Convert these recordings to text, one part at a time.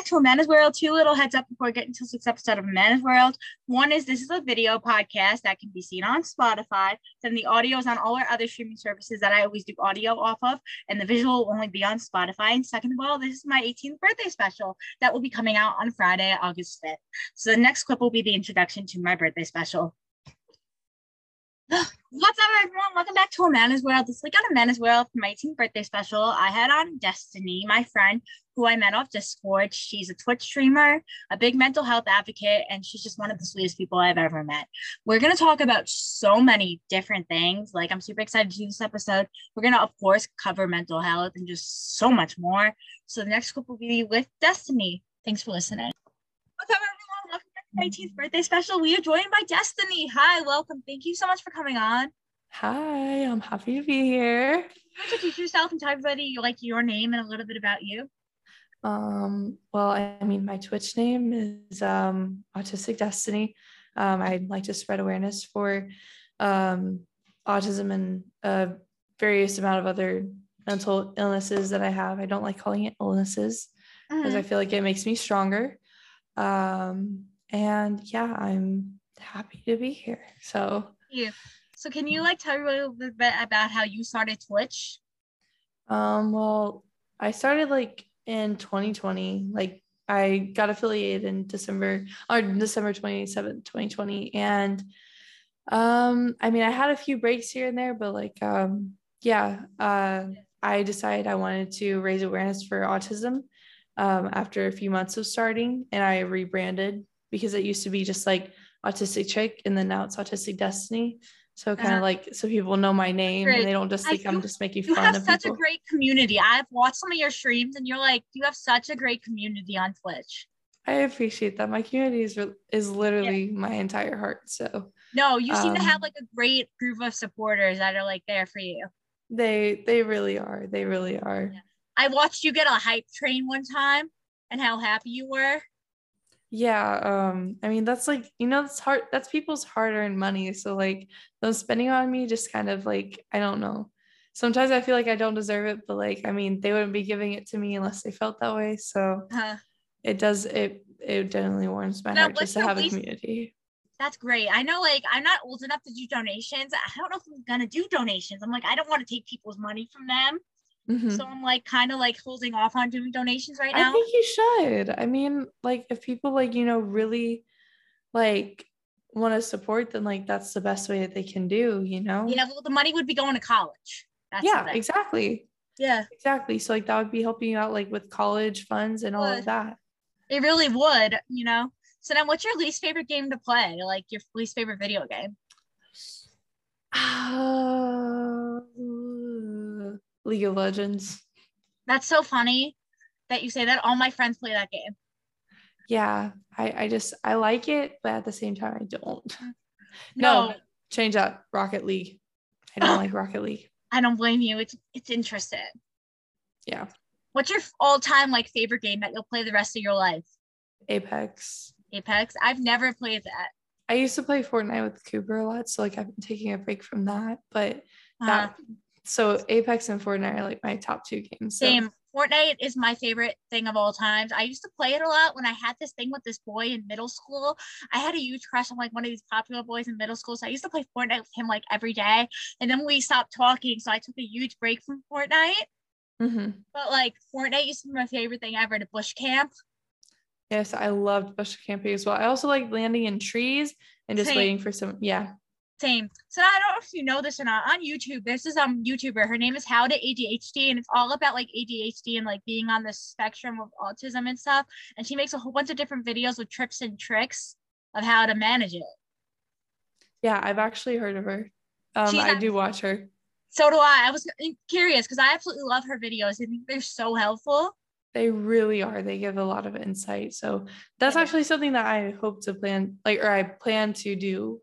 back to Amanda's World. Two little heads up before getting to sixth episode of Amanda's World. One is this is a video podcast that can be seen on Spotify. Then the audio is on all our other streaming services that I always do audio off of, and the visual will only be on Spotify. And second of all, this is my 18th birthday special that will be coming out on Friday, August 5th. So the next clip will be the introduction to my birthday special. What's up, everyone? Welcome back to A Amanda's World. This week on A Amanda's World for my 18th birthday special, I had on Destiny, my friend who I met off Discord. She's a Twitch streamer, a big mental health advocate, and she's just one of the sweetest people I've ever met. We're going to talk about so many different things. Like, I'm super excited to do this episode. We're going to, of course, cover mental health and just so much more. So, the next clip will be with Destiny. Thanks for listening. What's up, everyone? Welcome back to my 18th birthday special. We are joined by Destiny. Hi, welcome. Thank you so much for coming on. Hi, I'm happy to be here. Introduce yourself and tell everybody you like your name and a little bit about you. Um, well, I mean, my Twitch name is um, Autistic Destiny. Um, I'd like to spread awareness for um, autism and a various amount of other mental illnesses that I have. I don't like calling it illnesses because I Mhm. feel like it makes me stronger. Um, and yeah, I'm happy to be here. So, you. So can you like tell everybody a little bit about how you started Twitch? um, well, I started like in 2020. Like I got affiliated in December or December 27th, 2020. And um, I mean, I had a few breaks here and there, but like um, yeah, uh, I decided I wanted to raise awareness for autism um, after a few months of starting, and I rebranded because it used to be just like Autistic Chick, and then now it's Autistic Destiny. So kind of Uh-huh. like so people know my name Great. and they don't just I think I'm do- just making You fun have of such people. a great community. I've watched some of your streams and you're like, you have such a great community on Twitch. I appreciate that. My community is is literally my entire heart. So No, you seem to have Um, like a great group of supporters that are like there for you. they they really are. They really are. Yeah. I watched you get a hype train one time and how happy you were. Yeah, um, I mean that's like you know that's hard that's people's hard-earned money. So like them spending on me just kind of like I don't know. Sometimes I feel like I don't deserve it, but like I mean they wouldn't be giving it to me unless they felt that way. So Uh, it does it it definitely warms my Now, heart just to have a community. that's great. I know like I'm not old enough to do donations. I don't know if I'm gonna do donations. I'm like, I don't want to take people's money from them. Mhm. So I'm like kind of like holding off on doing donations right now. I think you should. I mean, like if people like, you know, really like want to support, then like that's the best way that they can do, you know? Yeah, well, the money would be going to college. That's Yeah, exactly. Yeah, Exactly. So like that would be helping you out like with college funds and all Would. of that. it really would, you know. So then, what's your least favorite game to play? Like your least favorite video game? Uh, League of Legends. That's so funny that you say that. All my friends play that game. Yeah, I I just I like it, but at the same time I don't. No, No, change that. Rocket League. I don't like Rocket League. I don't blame you. It's it's interesting. Yeah. What's your all-time like favorite game that you'll play the rest of your life? Apex. Apex. I've never played that. I used to play Fortnite with Cooper a lot, so like I've been taking a break from that. But Uh, that so Apex and Fortnite are like my top two games. So. same. Fortnite is my favorite thing of all times. I used to play it a lot when I had this thing with this boy in middle school. I had a huge crush on like one of these popular boys in middle school. So I used to play Fortnite with him like every day. And then we stopped talking. So I took a huge break from Fortnite. Mhm. But like Fortnite used to be my favorite thing ever to bush camp. Yes, I loved bush camping as well. I also like landing in trees and just Same. waiting for some. Yeah. Same. So I don't know if you know this or not. On YouTube, there's this um YouTuber. Her name is How to ADHD, and it's all about like ADHD and like being on the spectrum of autism and stuff. And she makes a whole bunch of different videos with tips and tricks of how to manage it. Yeah, I've actually heard of her. Um, She's I do watch her. So do I. I was curious because I absolutely love her videos. I think they're so helpful. They really are. They give a lot of insight. So that's Yeah. actually something that I hope to plan, like, or I plan to do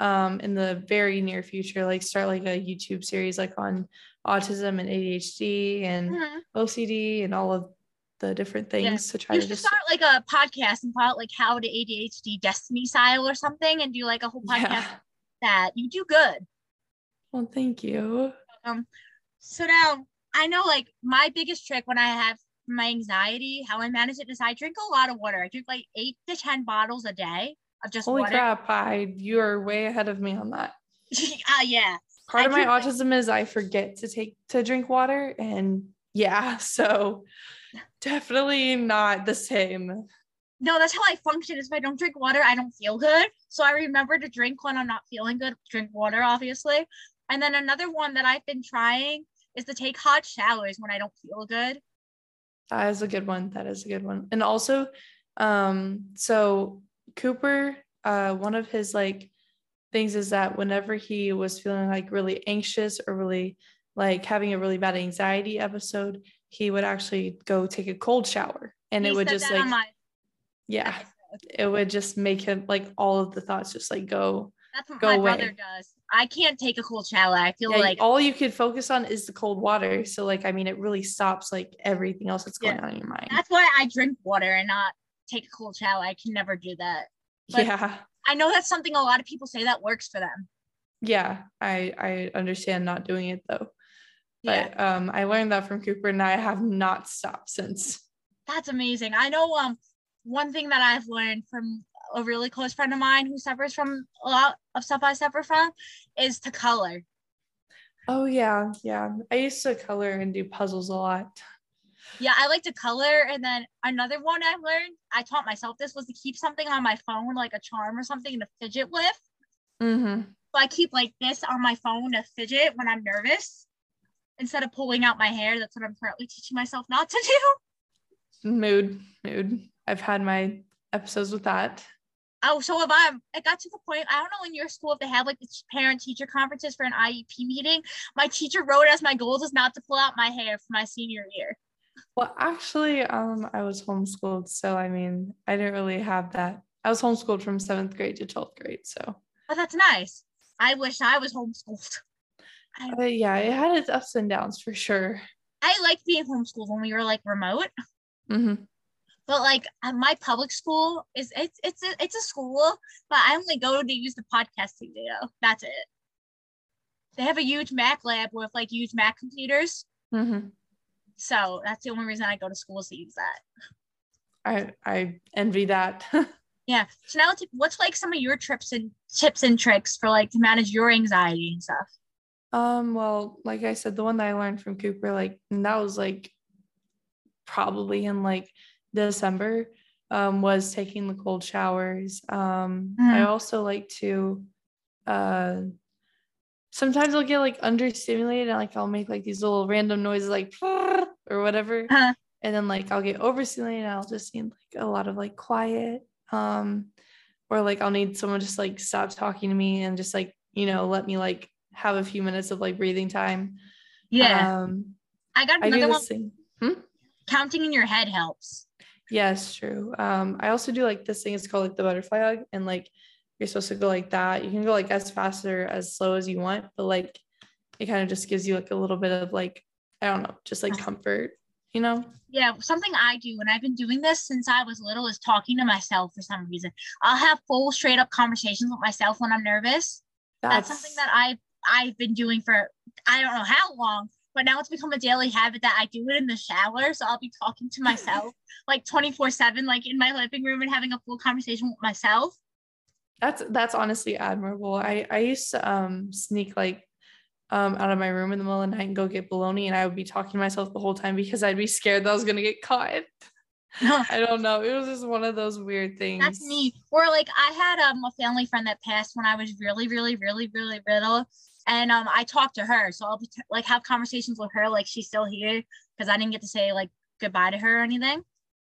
um, in the very near future, like start like a YouTube series like on autism and ADHD and Mhm. OCD and all of the different things to try You to just start like a podcast and call it like How to ADHD Destiny Style or something, and do like a whole podcast yeah. that you do good. Well, thank you. Um, so now I know like my biggest trick when I have my anxiety, how I manage it is I drink a lot of water. I drink like eight to 10 bottles a day just Holy crap! I you're way ahead of me on that. uh, yeah. Part I of my autism is I forget to take to drink water, and yeah, so definitely not the same. No, that's how I function. Is if I don't drink water, I don't feel good. So I remember to drink when I'm not feeling good. Drink water, obviously. And then another one that I've been trying is to take hot showers when I don't feel good. That is a good one. That is a good one. And also, um, so Cooper, uh, one of his like things is that whenever he was feeling like really anxious or really like having a really bad anxiety episode, he would actually go take a cold shower and He it would just like my yeah, it would just make him like all of the thoughts just like go. That's what Go my away. brother does. I can't take a cold shower. I feel Yeah, like all you could focus on is the cold water. So like I mean it really stops like everything else that's going Yeah. on in your mind. that's why I drink water and not take a cold shower. I can never do that. but- yeah. I know that's something a lot of people say that works for them. yeah i i understand not doing it though Yeah. but um i learned that from cooper and i have not stopped since That's amazing. I know um one thing that I've learned from a really close friend of mine who suffers from a lot of stuff I suffer from is to color. oh yeah yeah i used to color and do puzzles a lot Yeah, I like to color. And then another one I learned, I taught myself this was to keep something on my phone, like a charm or something to fidget with. mm-hmm. So I keep like this on my phone to fidget when I'm nervous instead of pulling out my hair. That's what I'm currently teaching myself not to do. mood mood i've had my episodes with that Oh, so if I'm, it got to the point, I don't know in your school if they have like the parent teacher conferences for an IEP meeting. My teacher wrote as my goals is not to pull out my hair for my senior year. Well actually um i was homeschooled so i mean i didn't really have that i was homeschooled from seventh grade to 12th grade so But that's nice. I wish I was homeschooled. But yeah it had its ups and downs for sure I liked being homeschooled when we were like remote, hmm but like uh, my public school is it's it's a, it's a school, but I only go to use the podcasting data. That's it. They have a huge Mac lab with like huge Mac computers, hmm so that's the only reason I go to school is to use that. i i envy that Yeah. So now, what's like some of your trips and tips and tricks for like to manage your anxiety and stuff? Um, well, like I said, the one that I learned from Cooper, like and that was like probably in like December, um, was taking the cold showers. Um, I Mhm. also like to uh sometimes I'll get like understimulated and like I'll make like these little random noises like or whatever. Uh-huh. And then like I'll get overstimulated and I'll just need like a lot of like quiet. Um, or like I'll need someone just like stop talking to me and just like, you know, let me like have a few minutes of like breathing time. Yeah. Um, I got I another one. this thing. Counting in your head helps. Yes, true. Um, I also do like this thing. It's called like the butterfly hug, and like you're supposed to go like that. You can go like as fast or as slow as you want, but like it kind of just gives you like a little bit of like I don't know, just like comfort, you know? Yeah. Something I do, and I've been doing this since I was little, is talking to myself for some reason. I'll have full straight up conversations with myself when I'm nervous. That's, something that I've I've been doing for I don't know how long, but now it's become a daily habit that I do it in the shower. So I'll be talking to myself like 24 7, like in my living room and having a full conversation with myself. that's that's honestly admirable. I I used to um sneak like um out of my room in the middle of the night and go get bologna, and I would be talking to myself the whole time because I'd be scared that I was gonna get caught. I don't know. It was just one of those weird things. That's me. Or like I had um a family friend that passed when I was really, really, really, really little. And um I talked to her. So I'll be t- like have conversations with her like she's still here because I didn't get to say like goodbye to her or anything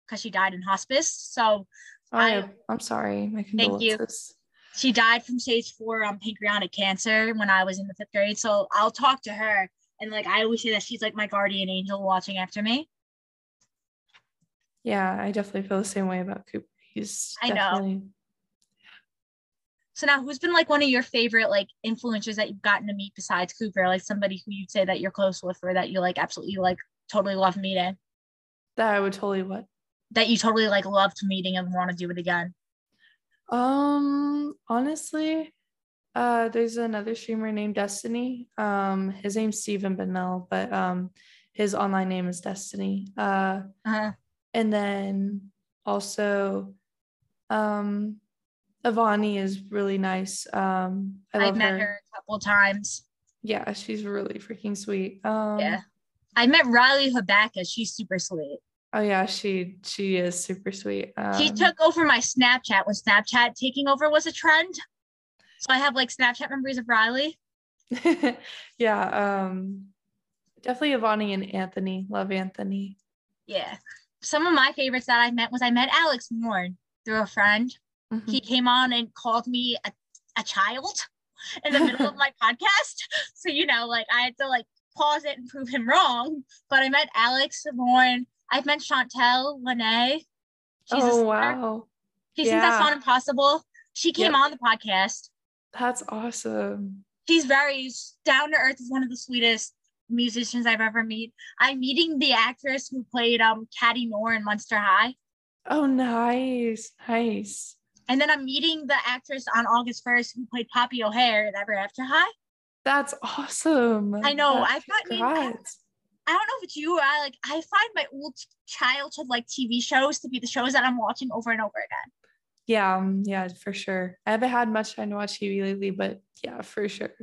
because she died in hospice. So I, I- I'm sorry. My Thank you. She died from stage four um pancreatic cancer when I was in the fifth grade. So I'll talk to her and like I always say that she's like my guardian angel watching after me. Yeah, I definitely feel the same way about Cooper. He's I know. So now who's been like one of your favorite like influencers that you've gotten to meet besides Cooper? Like somebody who you'd say that you're close with or that you like absolutely like totally love meeting. that I would totally what. That you totally like loved meeting and want to do it again. Um, honestly, uh, there's another streamer named Destiny. Um, his name's Steven Bonnell, but um, his online name is Destiny. Uh, Uh-huh. and then also, um, Avani is really nice. Um, I I've met her. her a couple times. Yeah, she's really freaking sweet. Um, Yeah. I met Riley Hubatka. She's super sweet. Oh yeah, she she is super sweet. Um, He took over my Snapchat when Snapchat taking over was a trend. So I have like Snapchat memories of Riley. yeah, um, definitely Avani and Anthony. Love Anthony. Yeah. Some of my favorites that I met was I met Alex Morn through a friend. Mhm. He came on and called me a, a child in the middle of my podcast. So, you know, like I had to like pause it and prove him wrong. But I met Alex Morn. I've met Chantel Lene. She's a oh wow, She sings that Yeah. song Impossible. She came Yep. on the podcast. that's awesome. She's very down to earth, is one of the sweetest musicians I've ever met. I'm meeting the actress who played um Catty Noir in Monster High. Oh nice, nice. And then I'm meeting the actress on August 1st who played Poppy O'Hare in Ever After High. That's awesome. I know, That- I've gotten-. I don't know if it's you or I like I find my old childhood like TV shows to be the shows that I'm watching over and over again. Yeah, um, yeah, for sure. I haven't had much time to watch TV lately, but yeah, for sure.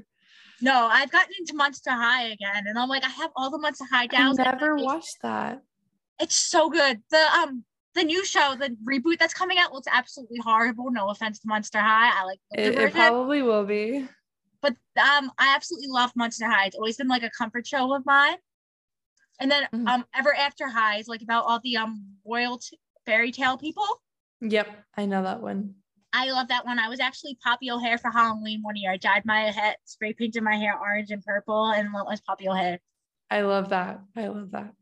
No, I've gotten into Monster High again, and I'm like, I have all the Monster High I downs. never watched that. It's so good. The um the new show, the reboot that's coming out looks absolutely horrible. No offense to Monster High. I like It, it probably will be. but um I absolutely love Monster High. It's always been like a comfort show of mine. And then Mhm. um Ever After High is like about all the um royal t- fairy tale people. Yep, I know that one. I love that one. I was actually Poppy O'Hare for Halloween one year. I dyed my head, spray painted my hair orange and purple, and went as Poppy O'Hare. I love that. I love that.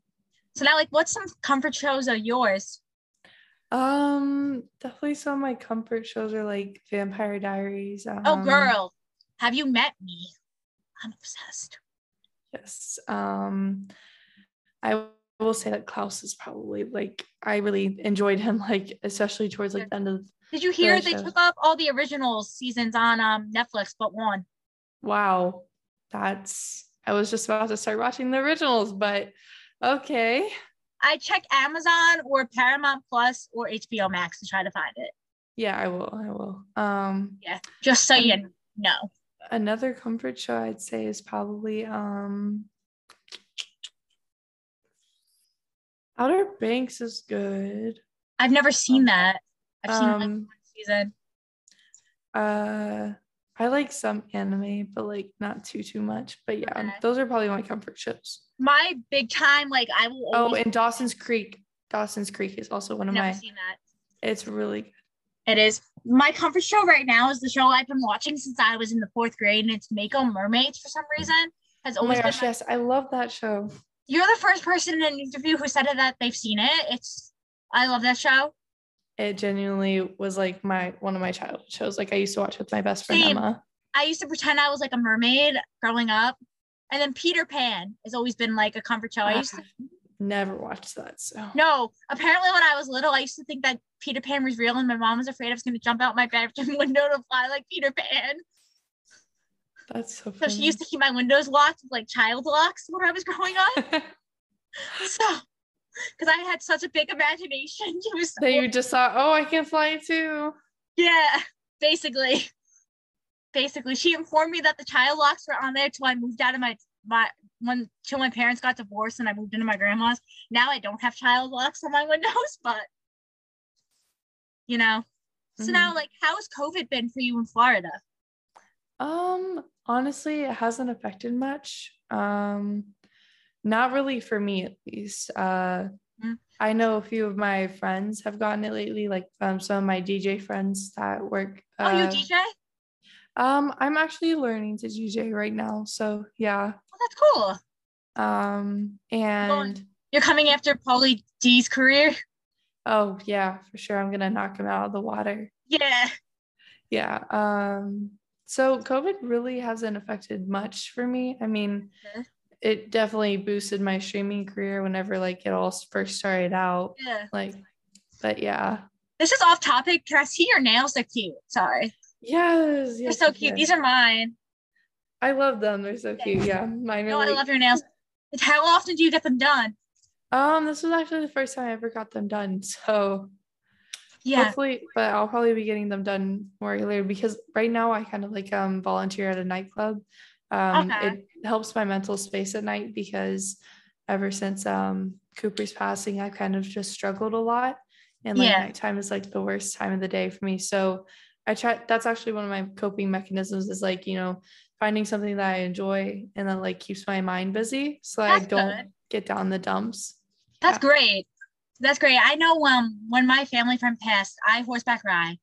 So now, like, what's some comfort shows of yours? Um, definitely some of my comfort shows are like Vampire Diaries. Um, oh, girl, have you met me? I'm obsessed. Yes. Um, I will say that Klaus is probably like I really enjoyed him, like especially towards like the end of. Did you hear Great they show. took up all the original seasons on um Netflix but one? Wow, that's. I was just about to start watching the originals, but okay. I check Amazon or Paramount Plus or HBO Max to try to find it. Yeah, I will. I will. Um, Yeah, just so you know. another comfort show I'd say is probably um Outer Banks is good. I've never seen that. I've seen like one Um season. uh I like some anime, but like not too too much. But yeah, Okay. those are probably my comfort shows. My big time, like I will Oh, always and Dawson's Creek. Dawson's Creek is also one of never my seen that. it's really good. It is. My comfort show right now is the show I've been watching since I was in the fourth grade, and it's Mako Mermaids for some reason. Has Oh my always been. gosh, my- yes, I love that show. You're the first person in an interview who said that they've seen it. It's. I love that show. It genuinely was like my one of my childhood shows. Like I used to watch with my best friend Same. Emma. I used to pretend I was like a mermaid growing up, and then Peter Pan has always been like a comfort show. I used to Never watched that. So no. Apparently, when I was little, I used to think that Peter Pan was real, and my mom was afraid I was going to jump out my bedroom window to fly like Peter Pan. That's so So she used to keep my windows locked with like child locks when I was growing up. So, because I had such a big imagination, she was that you just thought, oh, I can fly too. yeah, basically, basically, she informed me that the child locks were on there till I moved out of my my when till my parents got divorced and I moved into my grandma's. Now I don't have child locks on my windows, but you know. So Mm-hmm. now, like, how has COVID been for you in Florida? Um, honestly, it hasn't affected much. Um, not really for me at least. Uh, Mm. I know a few of my friends have gotten it lately, like um, some of my DJ friends that work. Oh, you uh, DJ? Oh, Um, I'm actually learning to DJ right now, so yeah. Oh, that's cool. Um, and You're coming after Pauly D's career. oh yeah, for sure, I'm gonna knock him out of the water. Yeah. Yeah. Um, so COVID really hasn't affected much for me. I mean, it definitely boosted my streaming career whenever like it all first started out. Yeah. Like, but yeah. This is off topic. Can I see your nails? They're cute. Sorry. Yes, They're so cute. yes. These are mine. I love them. They're so cute. Yeah. Mine are No, I love your nails. How often do you get them done? Um, this was actually the first time I ever got them done. So Yeah. hopefully, but I'll probably be getting them done more later because right now I kind of like um volunteer at a nightclub. Um, Okay. it helps my mental space at night because ever since um Cooper's passing, I've kind of just struggled a lot. And like Yeah. nighttime is like the worst time of the day for me. So I try that's actually one of my coping mechanisms is like, you know, finding something that I enjoy and that like keeps my mind busy so I don't good. get down the dumps. That's Yeah. great. That's great. I know um when my family friend passed, I horseback ride.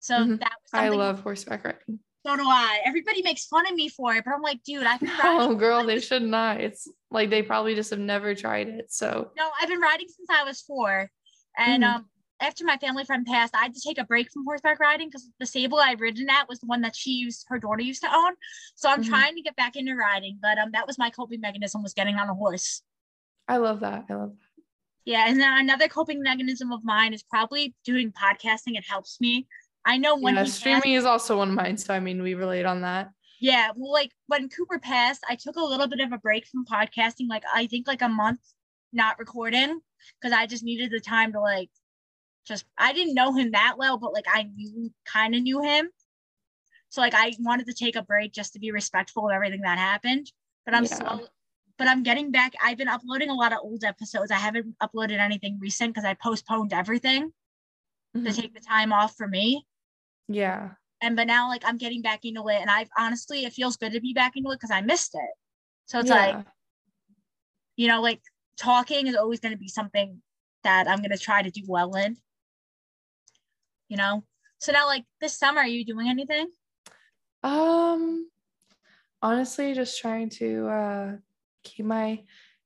So Mhm. that was I love horseback riding. so do I. Everybody makes fun of me for it, but I'm like, dude, I've been riding. Oh, girl, they should not. It's like they probably just have never tried it. So, No, I've been riding since I was four. And Mhm. um after my family friend passed, I had to take a break from horseback riding because the stable I'd ridden at was the one that she used, her daughter used to own. So I'm Mhm. trying to get back into riding, but um that was my coping mechanism was getting on a horse. I love that. I love that. Yeah, and then another coping mechanism of mine is probably doing podcasting. It helps me. I know when yeah, he passed, streaming is also one of mine. So, I mean, we relate on that. yeah, well, like when Cooper passed, I took a little bit of a break from podcasting, like I think like a month not recording because I just needed the time to like just I didn't know him that well, but like I knew kind of knew him. So like I wanted to take a break just to be respectful of everything that happened. But I'm Yeah. slow but I'm getting back. I've been uploading a lot of old episodes. I haven't uploaded anything recent because I postponed everything to Mhm. take the time off for me. Yeah. And but now like I'm getting back into it. And I've honestly it feels good to be back into it because I missed it. So it's like, you know, like talking is always gonna be something that I'm gonna try to do well in. You know? So now like this summer, are you doing anything? Um, honestly, just trying to uh keep my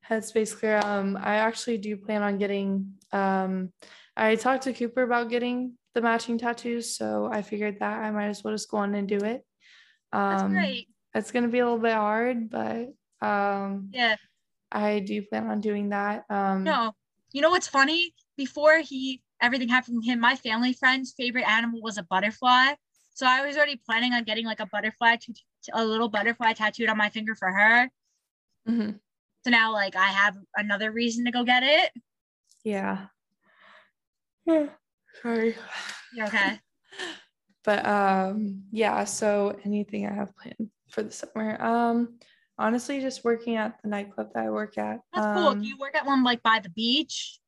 headspace clear. Um, I actually do plan on getting. Um, I talked to Cooper about getting the matching tattoos, so I figured that I might as well just go on and do it. That's Um, great. It's gonna be a little bit hard, but um, Yeah. I do plan on doing that. Um, No. You know what's funny? Before he everything happened to him, my family friend's favorite animal was a butterfly. So I was already planning on getting like a butterfly to a little butterfly tattooed on my finger for her. Mhm, So now like I have another reason to go get it. Yeah. Yeah. Sorry. You okay? but um yeah so anything i have planned for the summer um honestly just working at the nightclub that i work at That's cool. um, Do you work at one like by the beach?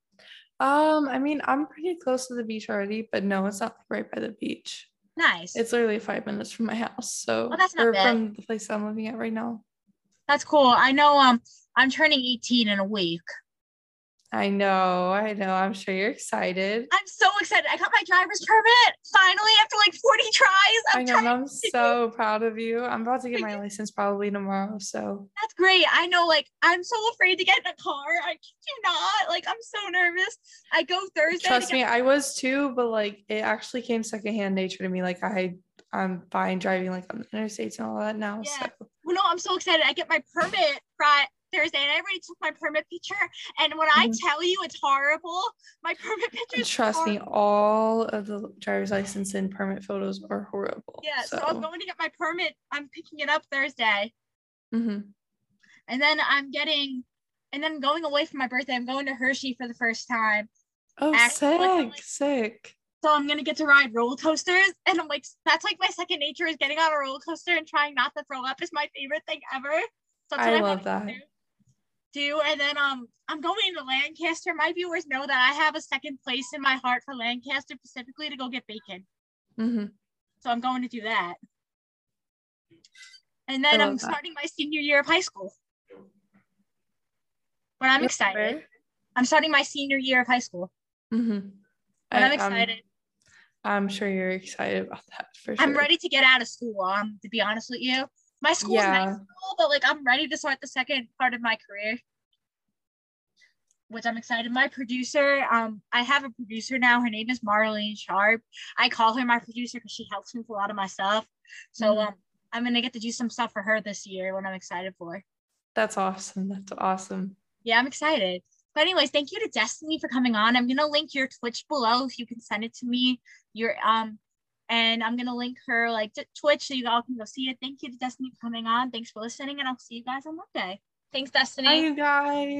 um i mean i'm pretty close to the beach already but no it's not right by the beach Nice. it's literally five minutes from my house so Oh, that's not or bad. from the place i'm living at right now That's cool. I know um I'm turning 18 in a week. i know i know i'm sure you're excited I'm so excited. I got my driver's permit finally after like 40 tries. i I'm know trying i'm so proud of you i'm about to get my license probably tomorrow so That's great. I know, like, I'm so afraid to get in a car. I kid you not. Like, I'm so nervous. I go Thursday. Trust get- me, I was too, but like it actually came secondhand nature to me. Like I, I'm fine driving like on the interstates and all that now. Yeah. So Well, no, I'm so excited. I get my permit Friday, Thursday, and I already took my permit picture. And when I Mhm. tell you it's horrible, my permit picture is trust me, all of the driver's license and permit photos are horrible. Yeah, so. I'm going to get my permit. I'm picking it up Thursday. Mm-hmm. And then I'm getting, and then going away for my birthday, I'm going to Hershey for the first time. Oh, Actually, sick, like- sick. So I'm gonna get to ride roller coasters, and I'm like, that's like my second nature is getting on a roller coaster and trying not to throw up is my favorite thing ever. So I love that. Do. And then um, I'm going to Lancaster. My viewers know that I have a second place in my heart for Lancaster specifically to go get bacon. hmm So I'm going to do that. And then I'm that. starting my senior year of high school. But I'm excited. I'm starting my senior year of high school. Mm-hmm. But I'm excited. I'm sure you're excited about that for sure. I'm ready to get out of school. Um, to be honest with you, my school's Yeah. nice school, but like I'm ready to start the second part of my career, which I'm excited. My producer, um, I have a producer now. Her name is Marlene Sharp. I call her my producer because she helps me with a lot of my stuff. So Mhm. um, I'm gonna get to do some stuff for her this year, what I'm excited for. That's awesome. That's awesome. Yeah, I'm excited. But anyways, thank you to Destiny for coming on. I'm gonna link your Twitch below if you can send it to me. Your um, and I'm gonna link her like to Twitch so you all can go see it. Thank you to Destiny for coming on. Thanks for listening, and I'll see you guys on Monday. Thanks, Destiny. Bye, you guys.